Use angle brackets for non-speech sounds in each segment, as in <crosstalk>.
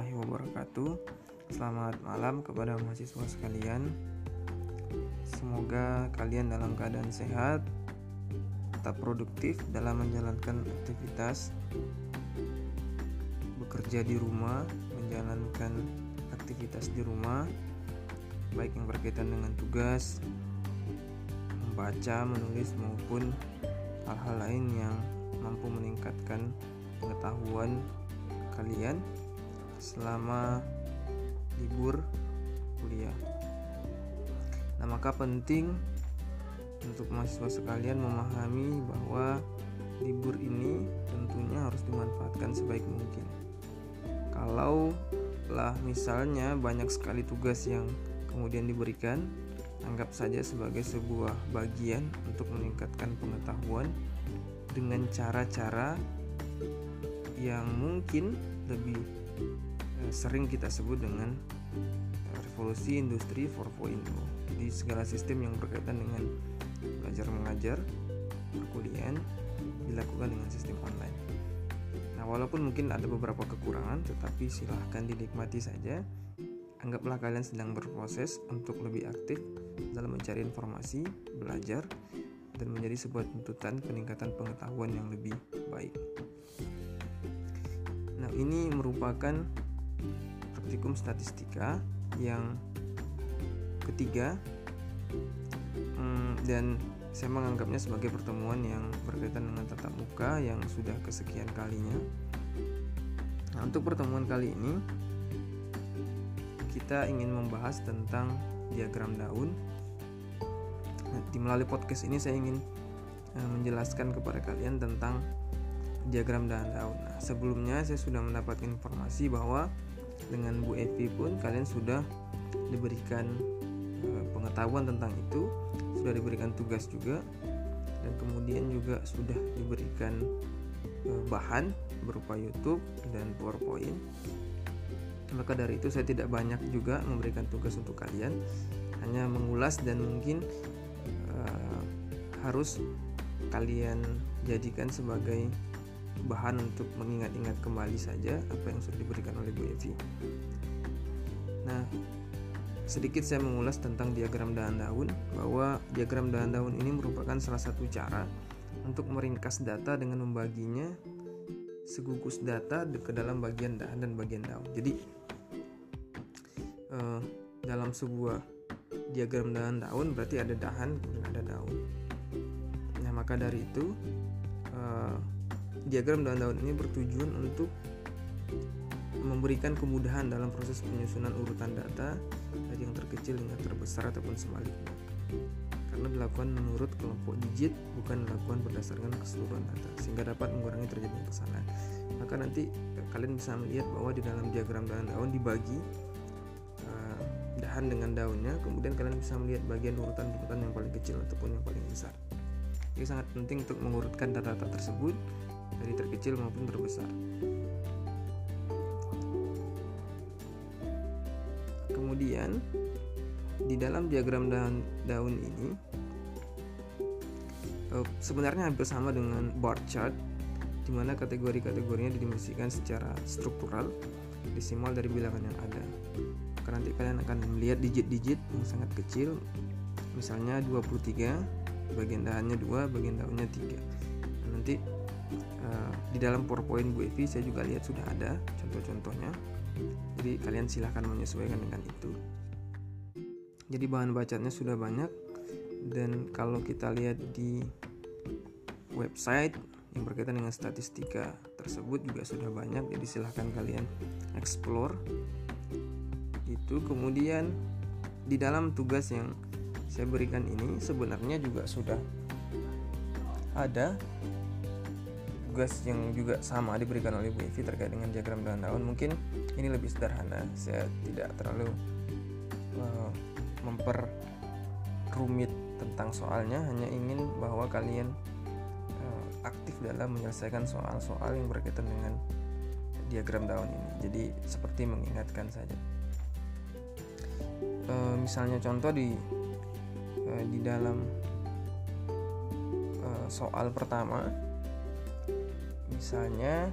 warahmatullahi wabarakatuh. Selamat malam kepada mahasiswa sekalian. Semoga kalian dalam keadaan sehat, tetap produktif dalam menjalankan aktivitas bekerja di rumah, menjalankan aktivitas di rumah, baik yang berkaitan dengan tugas, membaca, menulis maupun hal-hal lain yang mampu meningkatkan pengetahuan kalian selama libur kuliah. Nah, maka penting untuk mahasiswa sekalian memahami bahwa libur ini tentunya harus dimanfaatkan sebaik mungkin. Kalau lah misalnya banyak sekali tugas yang kemudian diberikan, anggap saja sebagai sebuah bagian untuk meningkatkan pengetahuan dengan cara-cara yang mungkin lebih sering kita sebut dengan eh, revolusi industri 4.0. Jadi segala sistem yang berkaitan dengan belajar mengajar, perkuliahan dilakukan dengan sistem online. Nah, walaupun mungkin ada beberapa kekurangan, tetapi silahkan dinikmati saja. Anggaplah kalian sedang berproses untuk lebih aktif dalam mencari informasi, belajar, dan menjadi sebuah tuntutan peningkatan pengetahuan yang lebih baik. Nah, ini merupakan praktikum statistika yang ketiga hmm, dan saya menganggapnya sebagai pertemuan yang berkaitan dengan tatap muka yang sudah kesekian kalinya. Nah, untuk pertemuan kali ini kita ingin membahas tentang diagram daun. Nah, di melalui podcast ini saya ingin uh, menjelaskan kepada kalian tentang diagram daun. Nah, sebelumnya saya sudah mendapatkan informasi bahwa dengan Bu Evi pun kalian sudah diberikan uh, pengetahuan tentang itu, sudah diberikan tugas juga dan kemudian juga sudah diberikan uh, bahan berupa YouTube dan PowerPoint. Maka dari itu saya tidak banyak juga memberikan tugas untuk kalian, hanya mengulas dan mungkin uh, harus kalian jadikan sebagai bahan untuk mengingat-ingat kembali saja apa yang sudah diberikan oleh Bu Evi. Nah, sedikit saya mengulas tentang diagram daun-daun bahwa diagram daun-daun ini merupakan salah satu cara untuk meringkas data dengan membaginya segugus data ke dalam bagian dahan dan bagian daun. Jadi eh, dalam sebuah diagram dahan-daun berarti ada dahan kemudian ada daun. Nah maka dari itu eh, diagram daun-daun ini bertujuan untuk memberikan kemudahan dalam proses penyusunan urutan data dari yang terkecil hingga terbesar ataupun sebaliknya. Karena dilakukan menurut kelompok digit bukan dilakukan berdasarkan keseluruhan data sehingga dapat mengurangi terjadinya kesalahan. Maka nanti kalian bisa melihat bahwa di dalam diagram daun-daun dibagi uh, dahan dengan daunnya kemudian kalian bisa melihat bagian urutan-urutan yang paling kecil ataupun yang paling besar. Jadi sangat penting untuk mengurutkan data-data tersebut dari terkecil maupun terbesar kemudian di dalam diagram daun, daun ini uh, sebenarnya hampir sama dengan bar chart di mana kategori-kategorinya didimensikan secara struktural desimal dari bilangan yang ada. Maka nanti kalian akan melihat digit-digit yang sangat kecil misalnya 23 bagian dahannya 2 bagian daunnya 3 nah, nanti di dalam powerpoint Bu Evi saya juga lihat sudah ada contoh-contohnya. Jadi kalian silahkan menyesuaikan dengan itu. Jadi bahan bacanya sudah banyak. Dan kalau kita lihat di website yang berkaitan dengan statistika tersebut juga sudah banyak jadi silahkan kalian explore. Itu kemudian di dalam tugas yang saya berikan ini sebenarnya juga sudah ada tugas yang juga sama diberikan oleh Bu Evi terkait dengan diagram daun-daun mungkin ini lebih sederhana. Saya tidak terlalu uh, memperrumit tentang soalnya. Hanya ingin bahwa kalian uh, aktif dalam menyelesaikan soal-soal yang berkaitan dengan diagram daun ini. Jadi seperti mengingatkan saja. Uh, misalnya contoh di uh, di dalam soal pertama misalnya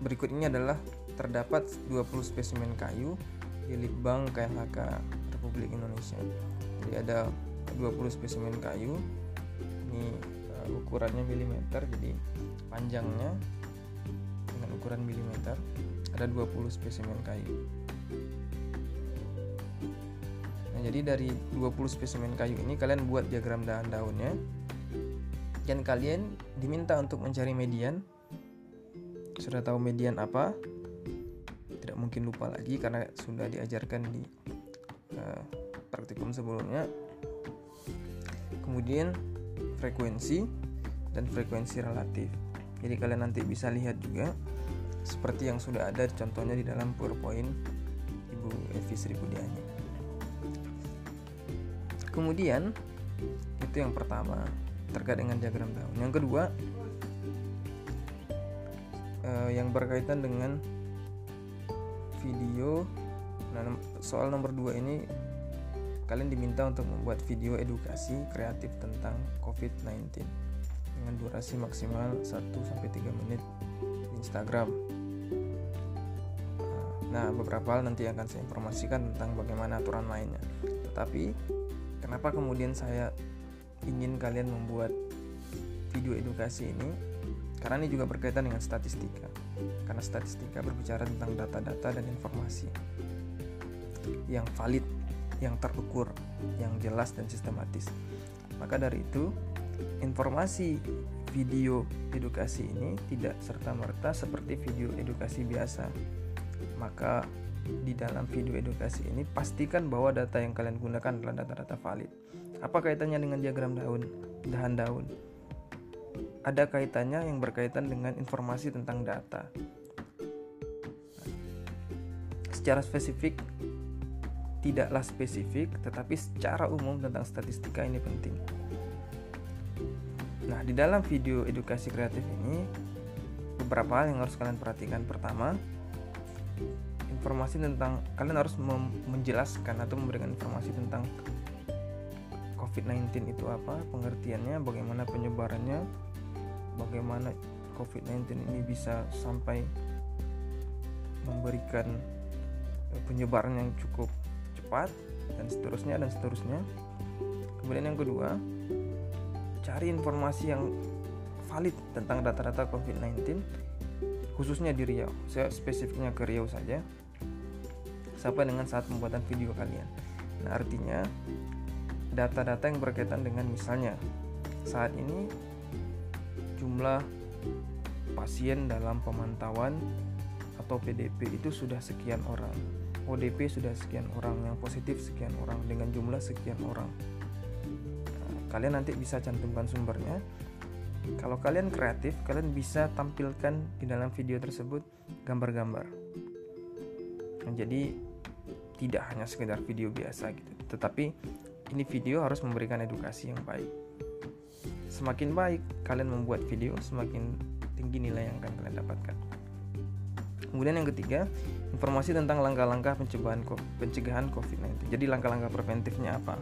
berikut ini adalah terdapat 20 spesimen kayu di Litbang KLHK Republik Indonesia. Jadi ada 20 spesimen kayu. Ini uh, ukurannya milimeter, jadi panjangnya dengan ukuran milimeter. Ada 20 spesimen kayu. Nah, jadi dari 20 spesimen kayu ini kalian buat diagram daun-daunnya. Dan kalian diminta untuk mencari median. Sudah tahu median apa? tidak mungkin lupa lagi karena sudah diajarkan di uh, praktikum sebelumnya. Kemudian frekuensi dan frekuensi relatif. Jadi kalian nanti bisa lihat juga seperti yang sudah ada contohnya di dalam PowerPoint Ibu Evi Sri Budiani. Kemudian itu yang pertama terkait dengan diagram daun. Yang kedua eh, yang berkaitan dengan video nah soal nomor 2 ini kalian diminta untuk membuat video edukasi kreatif tentang COVID-19 dengan durasi maksimal 1 sampai 3 menit di Instagram. Nah, beberapa hal nanti akan saya informasikan tentang bagaimana aturan lainnya. Tetapi kenapa kemudian saya ingin kalian membuat video edukasi ini? Karena ini juga berkaitan dengan statistika karena statistika berbicara tentang data-data dan informasi yang valid, yang terukur, yang jelas dan sistematis. Maka dari itu, informasi video edukasi ini tidak serta-merta seperti video edukasi biasa. Maka di dalam video edukasi ini pastikan bahwa data yang kalian gunakan adalah data-data valid. Apa kaitannya dengan diagram daun, dahan daun? Ada kaitannya yang berkaitan dengan informasi tentang data secara spesifik tidaklah spesifik tetapi secara umum tentang statistika ini penting. Nah, di dalam video edukasi kreatif ini beberapa hal yang harus kalian perhatikan. Pertama, informasi tentang kalian harus menjelaskan atau memberikan informasi tentang COVID-19 itu apa, pengertiannya, bagaimana penyebarannya, bagaimana COVID-19 ini bisa sampai memberikan penyebaran yang cukup cepat dan seterusnya dan seterusnya. Kemudian yang kedua, cari informasi yang valid tentang data-data COVID-19 khususnya di Riau. Saya spesifiknya ke Riau saja. Sampai dengan saat pembuatan video kalian. Nah, artinya data-data yang berkaitan dengan misalnya saat ini jumlah pasien dalam pemantauan atau PDP itu sudah sekian orang ODP sudah sekian orang yang positif sekian orang dengan jumlah sekian orang. Nah, kalian nanti bisa cantumkan sumbernya. Kalau kalian kreatif kalian bisa tampilkan di dalam video tersebut gambar-gambar. Nah, jadi tidak hanya sekedar video biasa gitu tetapi ini video harus memberikan edukasi yang baik semakin baik kalian membuat video semakin tinggi nilai yang akan kalian dapatkan Kemudian yang ketiga, informasi tentang langkah-langkah pencegahan pencegahan COVID-19. Jadi langkah-langkah preventifnya apa?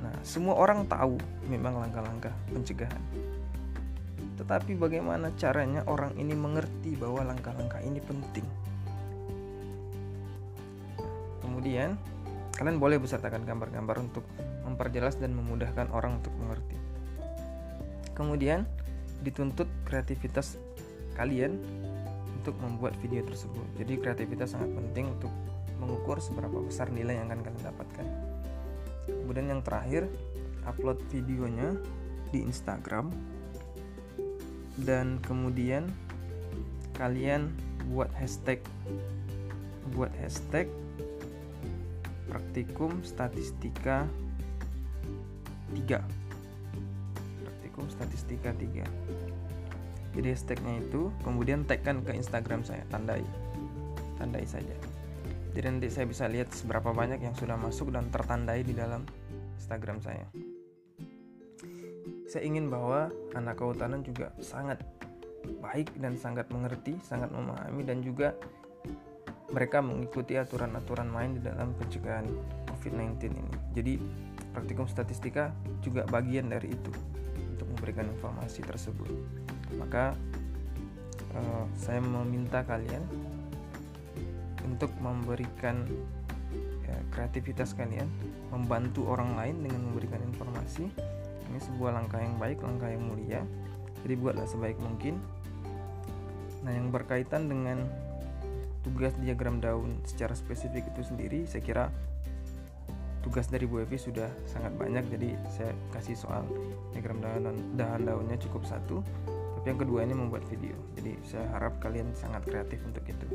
Nah, semua orang tahu memang langkah-langkah pencegahan. Tetapi bagaimana caranya orang ini mengerti bahwa langkah-langkah ini penting? kemudian, kalian boleh besertakan gambar-gambar untuk memperjelas dan memudahkan orang untuk mengerti. Kemudian, dituntut kreativitas kalian untuk membuat video tersebut. Jadi kreativitas sangat penting untuk mengukur seberapa besar nilai yang akan kalian dapatkan. Kemudian yang terakhir, upload videonya di Instagram dan kemudian kalian buat hashtag buat hashtag praktikum statistika 3 praktikum statistika 3 jadi hashtagnya itu kemudian tagkan ke Instagram saya tandai. Tandai saja. Jadi nanti saya bisa lihat seberapa banyak yang sudah masuk dan tertandai di dalam Instagram saya. Saya ingin bahwa anak kehutanan juga sangat baik dan sangat mengerti, sangat memahami dan juga mereka mengikuti aturan-aturan main di dalam pencegahan COVID-19 ini. Jadi praktikum statistika juga bagian dari itu untuk memberikan informasi tersebut. Maka uh, saya meminta kalian untuk memberikan ya, kreativitas kalian membantu orang lain dengan memberikan informasi. Ini sebuah langkah yang baik langkah yang mulia. Jadi buatlah sebaik mungkin. Nah yang berkaitan dengan tugas diagram daun secara spesifik itu sendiri saya kira tugas dari Bu Evi sudah sangat banyak jadi saya kasih soal diagram daun dahan daunnya cukup satu tapi yang kedua ini membuat video jadi saya harap kalian sangat kreatif untuk itu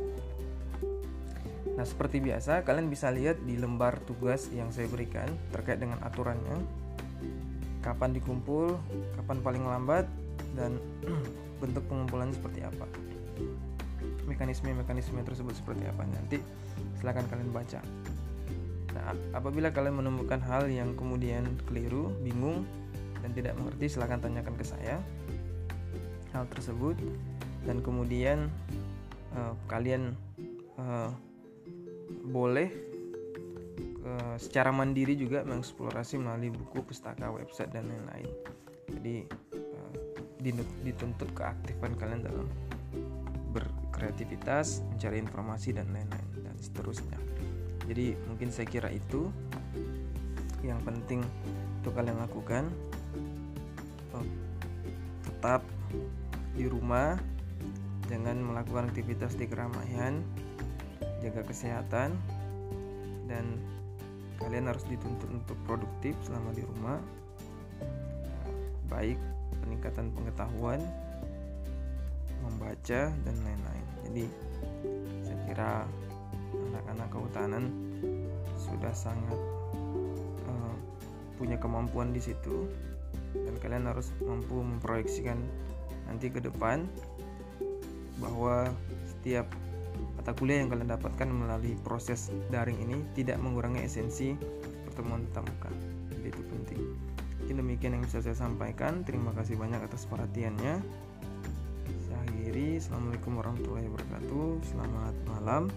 Nah, seperti biasa, kalian bisa lihat di lembar tugas yang saya berikan terkait dengan aturannya. Kapan dikumpul, kapan paling lambat, dan <clears throat> bentuk pengumpulannya seperti apa. Mekanisme-mekanisme tersebut seperti apa nanti silahkan kalian baca. Nah, apabila kalian menemukan hal yang kemudian keliru, bingung, dan tidak mengerti, silahkan tanyakan ke saya hal tersebut, dan kemudian uh, kalian uh, boleh uh, secara mandiri juga mengeksplorasi melalui buku, pustaka, website dan lain-lain. Jadi dituntut keaktifan kalian dalam berkreativitas, mencari informasi dan lain-lain dan seterusnya. Jadi mungkin saya kira itu yang penting untuk kalian lakukan. Uh, tetap di rumah, jangan melakukan aktivitas di keramaian jaga kesehatan dan kalian harus dituntut untuk produktif selama di rumah baik peningkatan pengetahuan membaca dan lain-lain jadi saya kira anak-anak kehutanan sudah sangat uh, punya kemampuan di situ dan kalian harus mampu memproyeksikan nanti ke depan bahwa setiap mata kuliah yang kalian dapatkan melalui proses daring ini tidak mengurangi esensi pertemuan tatap muka. Jadi itu penting. Mungkin demikian yang bisa saya sampaikan. Terima kasih banyak atas perhatiannya. Akhiri. Assalamualaikum warahmatullahi wabarakatuh. Selamat malam.